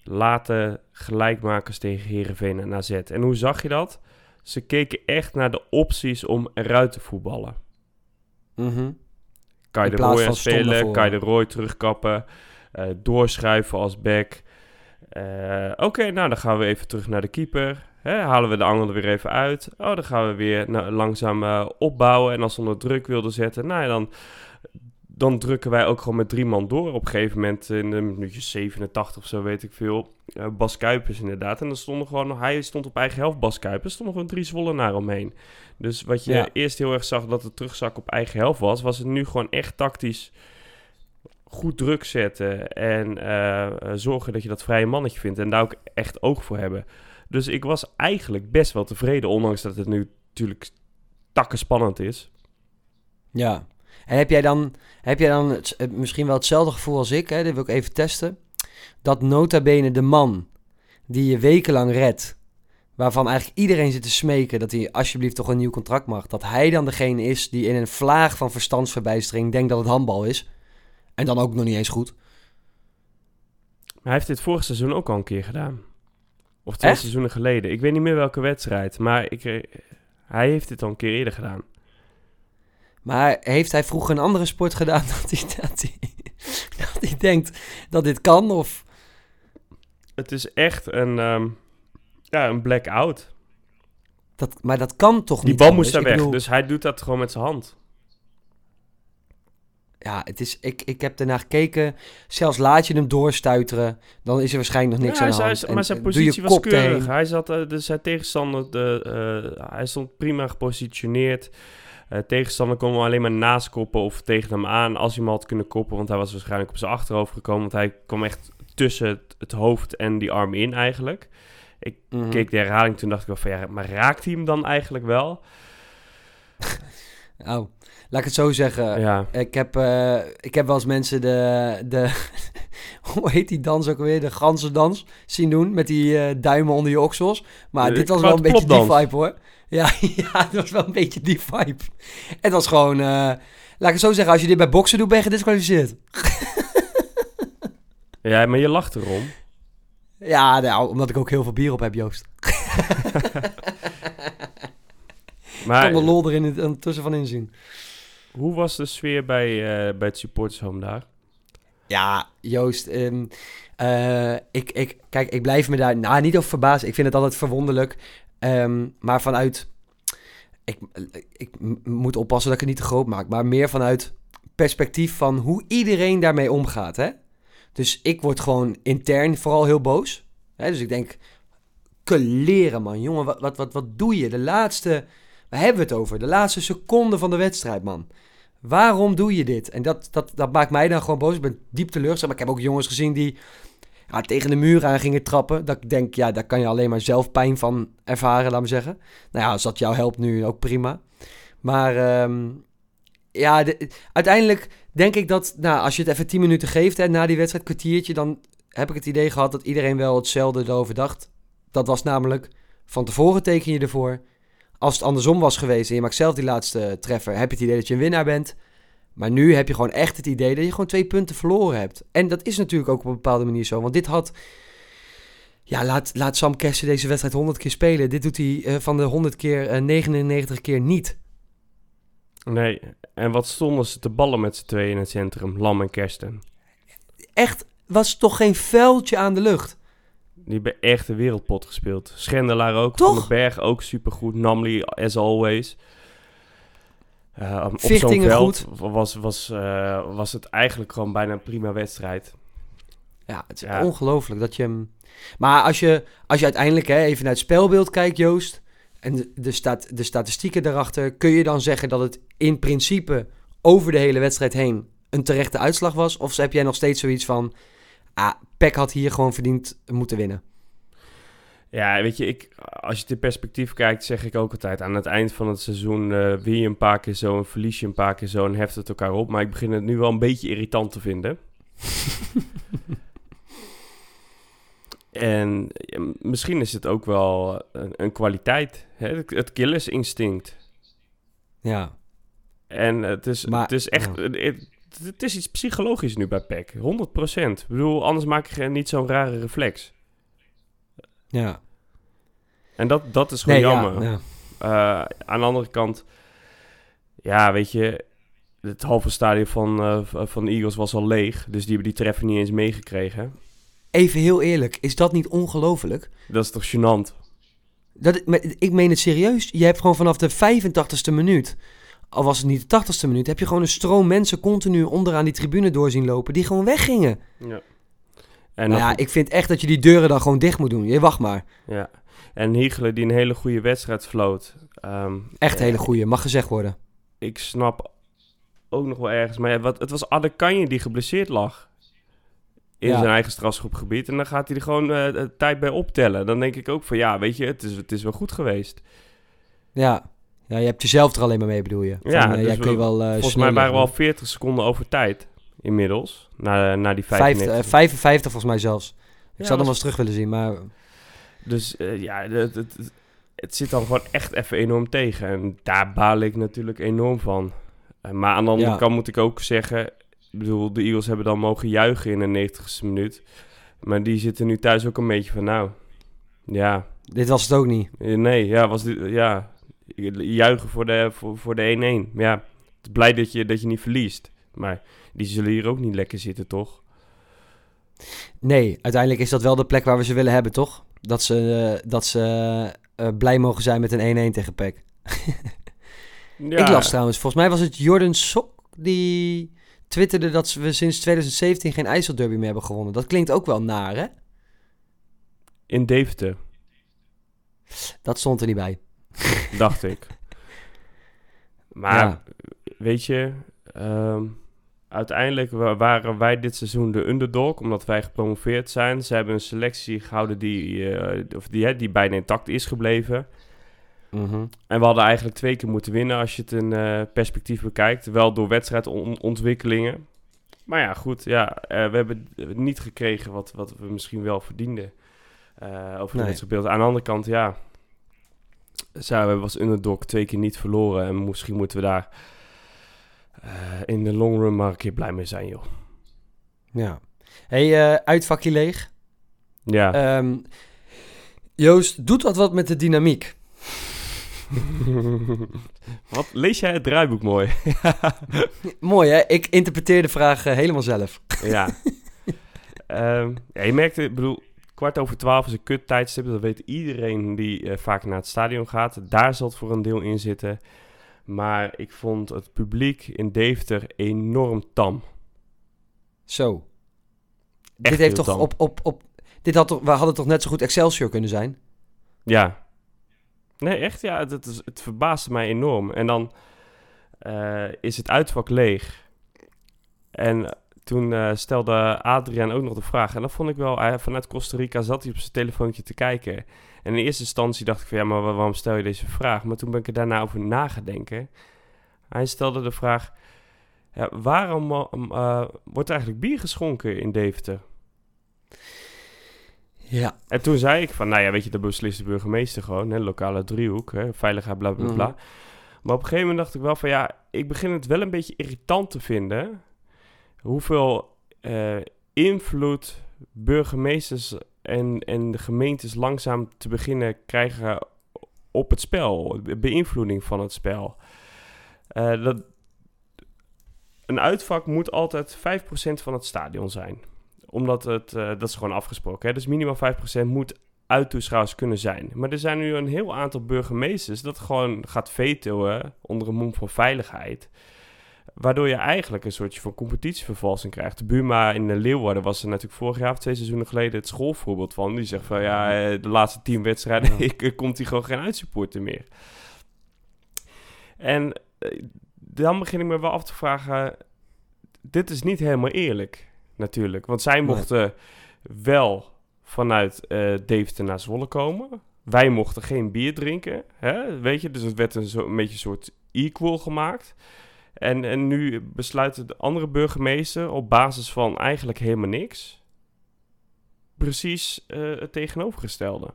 late gelijkmakers tegen Herenveen en AZ. En hoe zag je dat? Ze keken echt naar de opties om eruit te voetballen. Mhm. Kan je de Roy aan spelen? Kan je de Roy terugkappen? eh, doorschuiven als back? Eh, Oké, nou dan gaan we even terug naar de keeper. Hè, halen we de angel er weer even uit. Oh, dan gaan we weer nou, langzaam eh, opbouwen. En als ze onder druk wilden zetten, nou ja, dan, dan drukken wij ook gewoon met drie man door. Op een gegeven moment in de minuutje 87 of zo, weet ik veel. eh, Bas Kuipers inderdaad. En dan stonden gewoon, hij stond op eigen helft, Bas Kuipers. Er stonden gewoon drie Zwollenaren omheen. Dus wat je Ja. eerst heel erg zag dat het terugzak op eigen helft was, was het nu gewoon echt tactisch goed druk zetten en eh, zorgen dat je dat vrije mannetje vindt en daar ook echt oog voor hebben. Dus ik was eigenlijk best wel tevreden, ondanks dat het nu natuurlijk takken spannend is. Ja. En heb jij dan, heb jij dan het- misschien wel hetzelfde gevoel als ik, hè? dat wil ik even testen. Dat nota bene de man die je wekenlang redt, waarvan eigenlijk iedereen zit te smeken dat hij alsjeblieft toch een nieuw contract mag, dat hij dan degene is die in een vlaag van verstandsverbijstering denkt dat het handbal is. En dan ook nog niet eens goed. Maar hij heeft dit vorig seizoen ook al een keer gedaan. Of twee Echt? seizoenen geleden. Ik weet niet meer welke wedstrijd, maar ik, eh, hij heeft dit al een keer eerder gedaan. Maar heeft hij vroeger een andere sport gedaan [laughs] dat hij, dat hij, dat hij denkt dat dit kan? Of... Het is echt een, ehm ja, een blackout. Dat, maar dat kan toch Die niet bal anders? moest daar weg, bedoel- dus hij doet dat gewoon met zijn hand. Ja, het is, ik, ik heb ernaar gekeken. Zelfs laat je hem doorstuiteren, dan is er waarschijnlijk nog niks Ja, aan de hand. hij- En, maar zijn positie was keurig. Hij zat, eh, dus zijn tegenstander, de, eh, hij stond prima gepositioneerd. Eh, tegenstander kon hem alleen maar naast koppen of tegen hem aan als hij hem had kunnen koppen. Want hij was waarschijnlijk op zijn achterhoofd gekomen. Want hij kwam echt tussen het, het hoofd en die arm in eigenlijk. Ik Mhm. keek de herhaling, toen dacht ik wel van ja, maar raakt hij hem dan eigenlijk wel? [laughs] Oh, laat ik het zo zeggen. ja. Ik heb, eh, ik heb wel eens mensen de, de [laughs] hoe heet die dans ook alweer? De gansendans zien doen met die eh, duimen onder je oksels. Maar De dit was wel een beetje die vibe hoor. [laughs] Ja, ja, het was wel een beetje die vibe. Het was gewoon, eh, laat ik het zo zeggen, als je dit bij boksen doet, ben je gedisqualificeerd. [laughs] ja, maar je lacht erom. Ja, nou, omdat ik ook heel veel bier op heb, Joost. Ik Maar kan de lol er in het, in- tussen van inzien. Hoe was de sfeer bij, eh, bij het supportershome daar? Ja, Joost. ehm, eh, ik, ik, kijk, ik blijf me daar nou, niet over verbazen. Ik vind het altijd verwonderlijk. Ehm, maar vanuit... Ik, ik moet oppassen dat ik het niet te groot maak. Maar meer vanuit perspectief van hoe iedereen daarmee omgaat. Hè? Dus ik word gewoon intern vooral heel boos. Hè? Dus ik denk... Leren man, jongen, wat, wat, wat, wat doe je? De laatste... Waar hebben we het over? De laatste seconde van de wedstrijd, man. Waarom doe je dit? En dat, dat, dat maakt mij dan gewoon boos. Ik ben diep teleurgesteld. Maar ik heb ook jongens gezien die ja, tegen de muur aan gingen trappen. Dat ik denk, ja, daar kan je alleen maar zelf pijn van ervaren, laat me zeggen. Nou ja, als dat jou helpt nu, ook prima. Maar ehm, ja, de- uiteindelijk denk ik dat, nou, als je het even 10 minuten geeft hè, na die wedstrijd, kwartiertje, dan heb ik het idee gehad dat iedereen wel hetzelfde erover dacht. Dat was namelijk, van tevoren teken je ervoor. Als het andersom was geweest en je maakt zelf die laatste treffer, heb je het idee dat je een winnaar bent. Maar nu heb je gewoon echt het idee dat je gewoon twee punten verloren hebt. En dat is natuurlijk ook op een bepaalde manier zo. Want dit had... Ja, laat, laat Sam Kersen deze wedstrijd 100 keer spelen. Dit doet hij eh, van de 100 keer eh, 99 keer niet. Nee, en wat stonden ze te ballen met z'n tweeën in het centrum, Lam en Kersten. Echt, was toch geen vuiltje aan de lucht. Die hebben echt de wereldpot gespeeld. Schendelaar ook, Toch? Van den Berg ook supergoed. Namely, as always. Eh, op zo'n veld was, was, eh, was het eigenlijk gewoon bijna een prima wedstrijd. Ja, het is Ja. ongelooflijk dat je hem... Maar als je, als je uiteindelijk hè, even naar het spelbeeld kijkt, Joost... en de, de, stat, de statistieken daarachter... kun je dan zeggen dat het in principe over de hele wedstrijd heen... een terechte uitslag was? Of heb jij nog steeds zoiets van... Ah, Peck had hier gewoon verdiend moeten winnen? Ja, weet je, ik, als je het in perspectief kijkt, zeg ik ook altijd... aan het eind van het seizoen eh win je een paar keer zo... en verlies je een paar keer zo en heft het elkaar op. Maar ik begin het nu wel een beetje irritant te vinden. [laughs] En ja, misschien is het ook wel een, een kwaliteit. Hè? Het, het killersinstinct. Ja, En het is, Maar- het is echt... Het, het is iets psychologisch nu bij PEC. 100%. Ik bedoel, anders maak je niet zo'n rare reflex. ja. En dat, dat is gewoon Nee, jammer. ja. Eh, aan de andere kant... Ja, weet je... Het halve stadion van, eh, van de Eagles was al leeg. Dus die hebben die treffer niet eens meegekregen. Even heel eerlijk, is dat niet ongelooflijk? Dat is toch gênant? Dat, ik meen het serieus. Je hebt gewoon vanaf de 85ste minuut, al was het niet de 80ste minuut, heb je gewoon een stroom mensen continu onderaan die tribune doorzien lopen die gewoon weggingen. Ja. En Nou ja, ik vind echt dat je die deuren dan gewoon dicht moet doen. Je wacht maar. ja. En Hiegelen die een hele goede wedstrijd floot. Ehm, Echt een eh, hele goeie, mag gezegd worden. ik snap ook nog wel ergens. Maar ja, wat, het was Adekanje die geblesseerd lag. In Ja. zijn eigen strafschopgebied. En dan gaat hij er gewoon de tijd bij optellen. Dan denk ik ook van ja, weet je, het is, het is wel goed geweest. Ja. Ja, je hebt jezelf er alleen maar mee, bedoel je. Van, Ja, eh, dus jij kun je we- wel eh, Volgens mij waren we al doen. 40 seconden over tijd inmiddels. Na, na die Vijf- 95. eh, 55 volgens mij zelfs. Ik Ja, zou hem wel eens terug willen zien, maar... Dus ja, het, het, het, zit dan gewoon echt even enorm tegen. En daar baal ik natuurlijk enorm van. Maar aan de andere Ja. kant moet ik ook zeggen... Ik bedoel, de Eagles hebben dan mogen juichen in de 90ste minuut. Maar die zitten nu thuis ook een beetje van... Nou, ja, Dit was het ook niet. nee, ja, was dit, ja juichen voor de 1-1. Voor, voor de 1-1. Ja, blij dat je, dat je niet verliest. Maar die zullen hier ook niet lekker zitten, toch? Nee, uiteindelijk is dat wel de plek waar we ze willen hebben, toch? Dat ze, eh, dat ze eh, blij mogen zijn met een 1-1 tegen PEC. [laughs] Ja, Ik las trouwens, volgens mij was het Jordan Sok die twitterde dat we sinds 2017 geen IJsselderby meer hebben gewonnen. Dat klinkt ook wel naar, hè? In Deventer, Dat stond er niet bij. Dacht ik. Maar Ja. weet je, ehm, uiteindelijk wa- waren wij dit seizoen de underdog, omdat wij gepromoveerd zijn. Ze hebben een selectie gehouden die, eh, of die, hè, die bijna intact is gebleven. Mhm. En we hadden eigenlijk twee keer moeten winnen als je het in eh, perspectief bekijkt. Wel door wedstrijdontwikkelingen. Maar ja, goed. Ja, eh, we hebben niet gekregen wat, wat we misschien wel verdienden. over Nee. het wedstrijdbeeld. Aan de andere kant, ja. Hebben als underdog twee keer niet verloren. En misschien moeten we daar eh, in de long run maar een keer blij mee zijn, joh. Ja. hey, eh, uitvakje leeg. Ja. Ehm, Joost, doet dat wat met de dynamiek? [laughs] wat lees jij het draaiboek mooi? [laughs] Mooi, hè? Ik interpreteer de vraag eh, helemaal zelf. Ja. [laughs] Ehm, ja, je merkt, ik bedoel, kwart over twaalf is een kut tijdstip. Dat weet iedereen die eh, vaak naar het stadion gaat. Daar zal het voor een deel in zitten. Maar ik vond het publiek in Deventer enorm tam. Zo. Echt dit heeft toch tam. op, op, op... Dit had toch, we hadden toch net zo goed Excelsior kunnen zijn? Ja. Nee, echt, ja. Het, het, is- het verbaasde mij enorm. En dan eh, is het uitvak leeg. En toen eh, stelde Adriaan ook nog de vraag. En dat vond ik wel, hij, vanuit Costa Rica zat hij op zijn telefoontje te kijken. En in eerste instantie dacht ik van, ja, maar wa- waarom stel je deze vraag? Maar toen ben ik er daarna over nagedenken. Hij stelde de vraag, ja, waarom eh, wordt er eigenlijk bier geschonken in Deventer? Ja. En toen zei ik van, nou ja, weet je, dat beslist de burgemeester gewoon, hè, lokale driehoek, hè, veiligheid, bla bla bla. Mhm. Maar op een gegeven moment dacht ik wel van, ja, ik begin het wel een beetje irritant te vinden hoeveel eh, invloed burgemeesters en, en de gemeentes langzaam te beginnen krijgen op het spel, beïnvloeding van het spel. Eh, dat, een uitvak moet altijd 5% van het stadion zijn omdat het, eh, dat is gewoon afgesproken. Hè? Dus minimaal 5% moet uittoeschouwers kunnen zijn. Maar er zijn nu een heel aantal burgemeesters dat gewoon gaat vetoen onder een mom van veiligheid. Waardoor je eigenlijk een soortje van competitievervalsing krijgt. De Buma in de Leeuwarden was er natuurlijk vorig jaar of twee seizoenen geleden het schoolvoorbeeld van. Die zegt van ja, eh, de laatste tien wedstrijden [laughs] ik, komt hij gewoon geen uitsupporter meer. En eh, dan begin ik me wel af te vragen, dit is niet helemaal eerlijk natuurlijk. Want zij Nee. mochten wel vanuit eh Deventer naar Zwolle komen. Wij mochten geen bier drinken, hè? weet je. Dus het werd een, zo, een beetje een soort equal gemaakt. En, en nu besluiten de andere burgemeester op basis van eigenlijk helemaal niks... precies eh, het tegenovergestelde.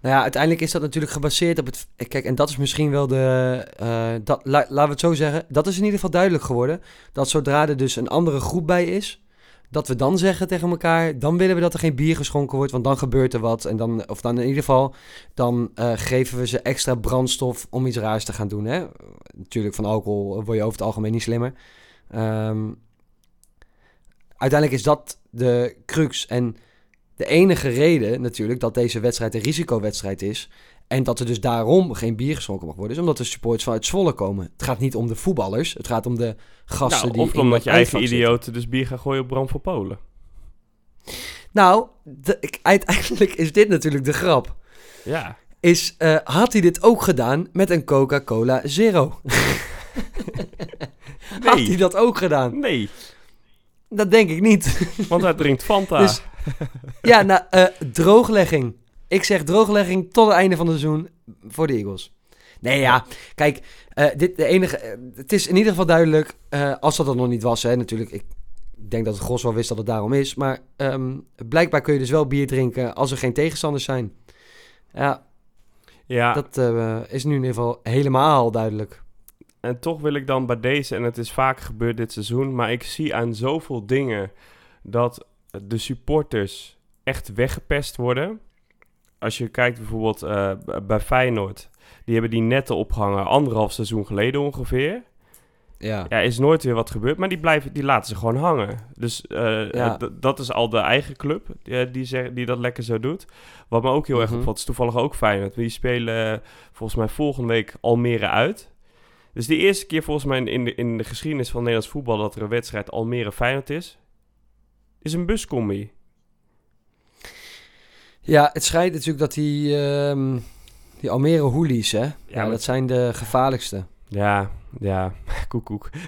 Nou ja, uiteindelijk is dat natuurlijk gebaseerd op het... Kijk, en dat is misschien wel de... eh, dat, la- laten we het zo zeggen. Dat is in ieder geval duidelijk geworden. Dat zodra er dus een andere groep bij is... Dat we dan zeggen tegen elkaar... Dan willen we dat er geen bier geschonken wordt. Want dan gebeurt er wat. En dan, of dan in ieder geval... Dan eh, geven we ze extra brandstof om iets raars te gaan doen. Hè? Natuurlijk, van alcohol word je over het algemeen niet slimmer. Ehm, uiteindelijk is dat de crux. En de enige reden natuurlijk dat deze wedstrijd een risicowedstrijd is. En dat er dus daarom geen bier geschonken mag worden. Is omdat de supporters vanuit Zwolle komen. Het gaat niet om de voetballers. Het gaat om de gasten Nou, die of omdat dat je eigen zitten. idioten dus bier gaan gooien op Bram voor Polen. Nou, de- ik- uiteindelijk is dit natuurlijk de grap. Ja. Is, eh, had hij dit ook gedaan met een Coca-Cola Zero? [laughs] Had Nee. hij dat ook gedaan? Nee, Dat denk ik niet. want hij drinkt Fanta. Dus- ja, nou, eh, drooglegging. Ik zeg drooglegging tot het einde van het seizoen voor de Eagles. Nee, ja, kijk, eh, dit, de enige, eh, het is in ieder geval duidelijk, eh, als dat er nog niet was, hè, natuurlijk, ik denk dat het Gros wel wist dat het daarom is, maar ehm, blijkbaar kun je dus wel bier drinken als er geen tegenstanders zijn. Ja, ja, dat is nu in ieder geval helemaal duidelijk. en toch wil ik dan bij deze, en het is vaak gebeurd dit seizoen, maar ik zie aan zoveel dingen dat de supporters echt weggepest worden. Als je kijkt bijvoorbeeld eh, bij Feyenoord, die hebben die netten opgehangen anderhalf seizoen geleden ongeveer. Ja, Ja, is nooit weer wat gebeurd, maar die, blijven, die laten ze gewoon hangen. Dus eh, Ja. dat is al de eigen club die, zeg, die dat lekker zo doet. Wat me ook heel erg Mhm. opvalt, is toevallig ook Feyenoord. Die spelen eh, volgens mij volgende week Almere uit. Dus de eerste keer volgens mij in de, in de geschiedenis van Nederlands voetbal dat er een wedstrijd Almere-Feyenoord is, is een buscombi. Ja, het schijnt natuurlijk dat die, ehm, die Almere Hoolies, hè? Ja, dat zijn de gevaarlijkste. Ja, ja, [laughs] koek koek. [laughs]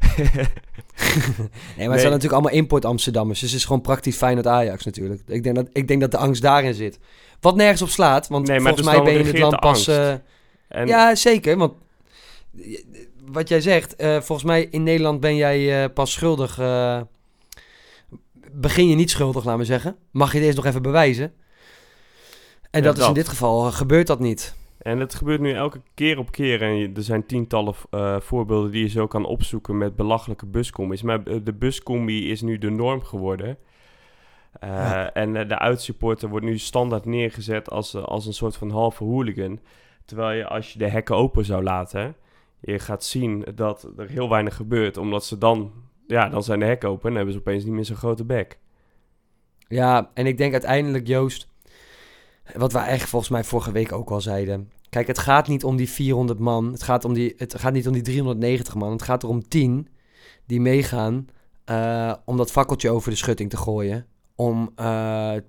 Nee, maar het zijn natuurlijk allemaal import Amsterdammers. Dus het is gewoon praktisch Feyenoord Ajax natuurlijk. Ik denk, dat, ik denk dat de angst daarin zit. Wat nergens op slaat, want Nee, volgens mij ben je in het land pas... eh, En Ja, zeker, want wat jij zegt, eh, volgens mij in Nederland ben jij eh, pas schuldig... begin je niet schuldig, laat maar zeggen. Mag je het eerst nog even bewijzen. En dat, is in dit geval, eh, gebeurt dat niet. En het gebeurt nu elke keer op keer. En er zijn tientallen eh, voorbeelden die je zo kan opzoeken met belachelijke buscombi's. Maar eh, de buscombi is nu de norm geworden. Ja. En de uitsupporter wordt nu standaard neergezet als, als een soort van halve hooligan. Terwijl je als je de hekken open zou laten, je gaat zien dat er heel weinig gebeurt. Omdat ze dan, ja, dan zijn de hekken open en hebben ze opeens niet meer zo'n grote bek. Ja, en ik denk uiteindelijk, Joost, wat we eigenlijk volgens mij vorige week ook al zeiden. Kijk, het gaat niet om die 400 man. Het gaat, om die, het gaat niet om die 390 man. Het gaat er om 10 die meegaan eh, om dat fakkeltje over de schutting te gooien. Om eh, eh,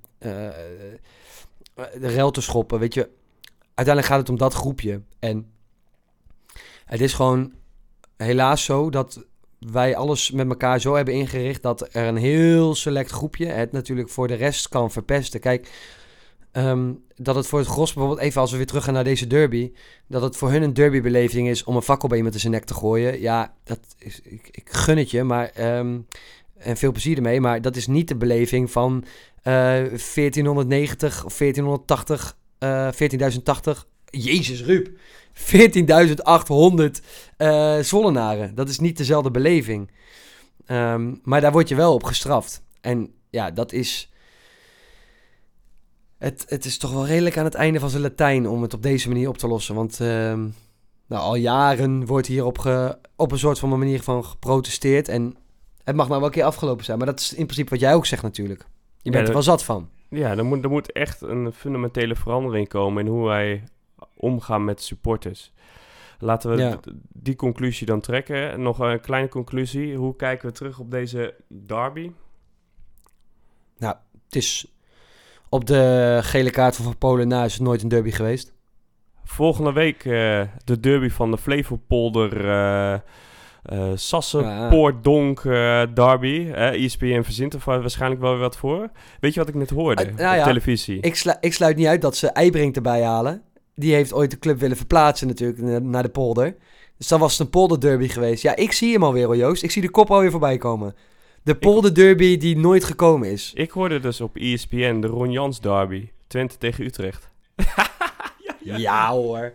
de rel te schoppen. Weet je, uiteindelijk gaat het om dat groepje. En het is gewoon helaas zo dat wij alles met elkaar zo hebben ingericht dat er een heel select groepje het natuurlijk voor de rest kan verpesten. Kijk, ehm, dat het voor het gros bijvoorbeeld, even als we weer terug gaan naar deze derby, dat het voor hun een derbybeleving is om een fakkel bij iemand in zijn nek te gooien. Ja, dat is, ik, ik gun het je, maar ehm, en veel plezier ermee, maar dat is niet de beleving van eh 1490 of 1480, eh 14.080. Jezus, Ruud. 14.800 eh Zwollenaren. Dat is niet dezelfde beleving. Ehm, maar daar word je wel op gestraft. En ja, dat is... Het, het is toch wel redelijk aan het einde van zijn Latijn om het op deze manier op te lossen. Want ehm, nou, al jaren wordt hier op, ge- op een soort van manier van geprotesteerd. En het mag nou wel een keer afgelopen zijn. Maar dat is in principe wat jij ook zegt natuurlijk. Je bent Ja, er wel zat van. Ja, er moet, er moet echt een fundamentele verandering komen in hoe wij omgaan met supporters. Laten we Ja. die conclusie dan trekken. En Nog een kleine conclusie. Hoe kijken we terug op deze derby? Het is op de gele kaart van Van Polen na is het nooit een derby geweest. Volgende week eh, de derby van de Flevopolder uh, uh, Sassen. Poortdonk eh, derby. Eh ESPN verzint er waarschijnlijk wel weer wat voor. Weet je wat ik net hoorde Ah, nou op ja, televisie? Ik, slu- ik sluit niet uit dat ze Eibrink erbij halen. Die heeft ooit de club willen verplaatsen natuurlijk na- naar de polder. Dus dan was het een polderderby geweest. Ja, ik zie hem alweer hoor Joost. Ik zie de kop alweer voorbij komen. De polderderby die nooit gekomen is. Ik hoorde dus op ESPN de Ron Jans derby. Twente tegen Utrecht. [laughs] Ja, hoor.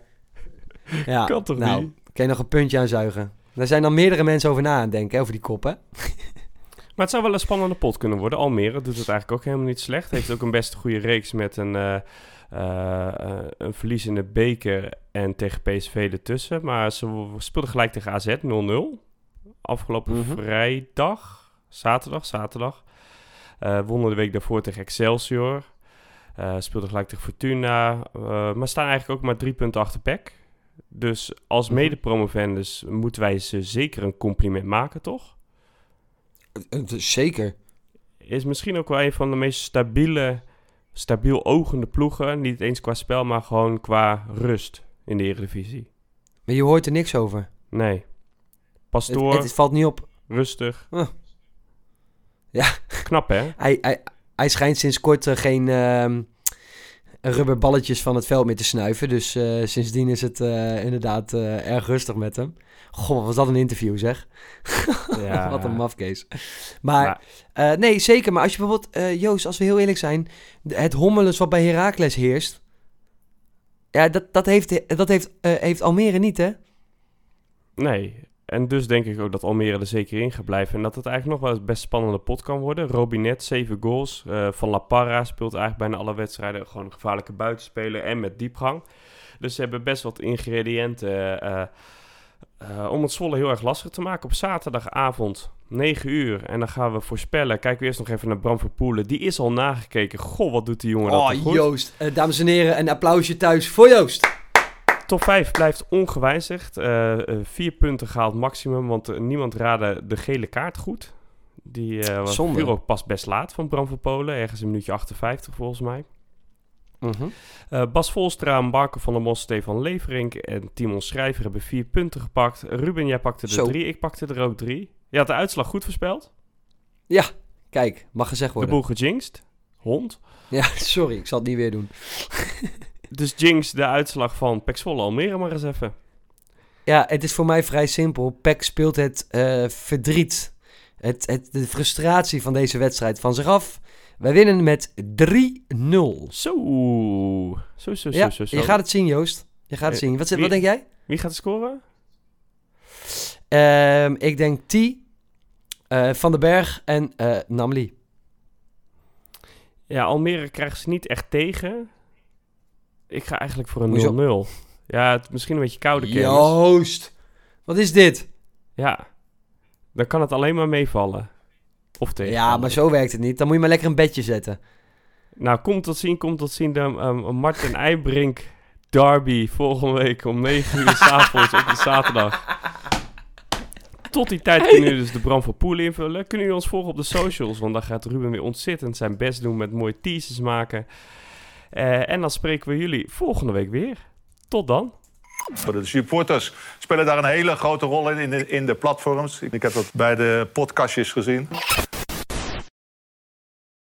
Ja, [laughs] Kan toch nou, niet? kan je nog een puntje aan zuigen. Daar zijn dan meerdere mensen over na aan het denken, hè, over die kop, hè? [laughs] Maar het zou wel een spannende pot kunnen worden. Almere doet het eigenlijk ook helemaal niet slecht. Heeft ook een best goede reeks met een, eh, eh, eh, een verlies in de beker en tegen PSV ertussen. Maar ze speelden gelijk tegen AZ 0-0. Afgelopen Mhm. vrijdag, zaterdag, zaterdag. Eh wonnen de week daarvoor tegen Excelsior. Eh speelden gelijk tegen Fortuna. eh, maar staan eigenlijk ook maar drie punten achter PEC. Dus als Mhm. mede-promovendus moeten wij ze zeker een compliment maken, toch? Zeker. is misschien ook wel een van de meest stabiele, stabiel ogende ploegen. Niet eens qua spel, maar gewoon qua rust in de Eredivisie. Maar je hoort er niks over. Nee. Pastoor, het, het valt niet op. rustig. Ah. Ja. Knap, hè? Hij, hij, hij schijnt sinds kort eh, geen ehm, rubberballetjes van het veld meer te snuiven. Dus eh, sindsdien is het eh, inderdaad erg rustig met hem. Goh, wat was dat een interview zeg. [laughs] Ja. wat een mafkees. Maar, Maar- nee, zeker. Maar als je bijvoorbeeld, Joost, als we heel eerlijk zijn, het hommeles wat bij Heracles heerst, ja, dat, dat, heeft, dat heeft, heeft Almere niet, hè? Nee. En dus denk ik ook dat Almere er zeker in gaat blijven. En dat het eigenlijk nog wel eens best spannende pot kan worden. Robinet, 7 goals. Eh, van La Parra speelt eigenlijk bijna alle wedstrijden gewoon een gevaarlijke buitenspeler en met diepgang. Dus ze hebben best wat ingrediënten eh, eh, om het Zwolle heel erg lastig te maken. Op zaterdagavond, 9 uur. En dan gaan we voorspellen. Kijken we eerst nog even naar Bram Verpoelen. Die is al nagekeken. Goh, wat doet die jongen dat Oh, toch goed. Joost. Eh, dames en heren, een applausje thuis voor Joost. Top 5 blijft ongewijzigd. Eh, eh, vier punten gehaald maximum, want eh, niemand raadde de gele kaart goed. Die eh was Zonde. ook pas best laat van Bram van Polen. Ergens een minuutje 58 volgens mij. Mhm. Bas Volstra, Marco van der Mos, Stefan Leverink en Timon Schrijver hebben vier punten gepakt. Ruben, jij pakte er Zo. drie. Ik pakte er ook drie. Je had de uitslag goed voorspeld. Ja, kijk, mag gezegd De worden. boel gejinxed. Hond. Ja, [laughs] sorry, ik zal het niet weer doen. [laughs] Dus jinx de uitslag van Pek Zwolle Almere maar eens even. Ja, het is voor mij vrij simpel. PEC speelt het eh, verdriet, het, het, de frustratie van deze wedstrijd van zich af. Wij winnen met 3-0. Zo. Zo, zo, zo, Ja, zo, zo. je gaat het zien, Joost. Je gaat het Eh, zien. Wat, wie- wat denk jij? Wie gaat scoren? Ehm, ik denk T, eh, Van den Berg en eh Namli. Ja, Almere krijgen ze niet echt tegen. Ik ga eigenlijk voor een 0-0. Ja, het, misschien een beetje koude kennis. Joost, wat is dit? Ja. Dan kan het alleen maar meevallen. Of tegen. Ja, maar zo werkt het niet. Dan moet je maar lekker een bedje zetten. Nou, komt tot zien, komt tot zien. De um, Martin Eibrink derby volgende week om 9 uur s'avonds op de zaterdag. Tot die tijd kunnen jullie dus de Bram van Poel invullen. Kunnen jullie ons volgen op de socials, want dan gaat Ruben weer ontzettend zijn best doen met mooie teasers maken. Eh, en dan spreken we jullie volgende week weer. Tot dan. De supporters spelen daar een hele grote rol in, in de, in de platforms. Ik heb dat bij de podcastjes gezien.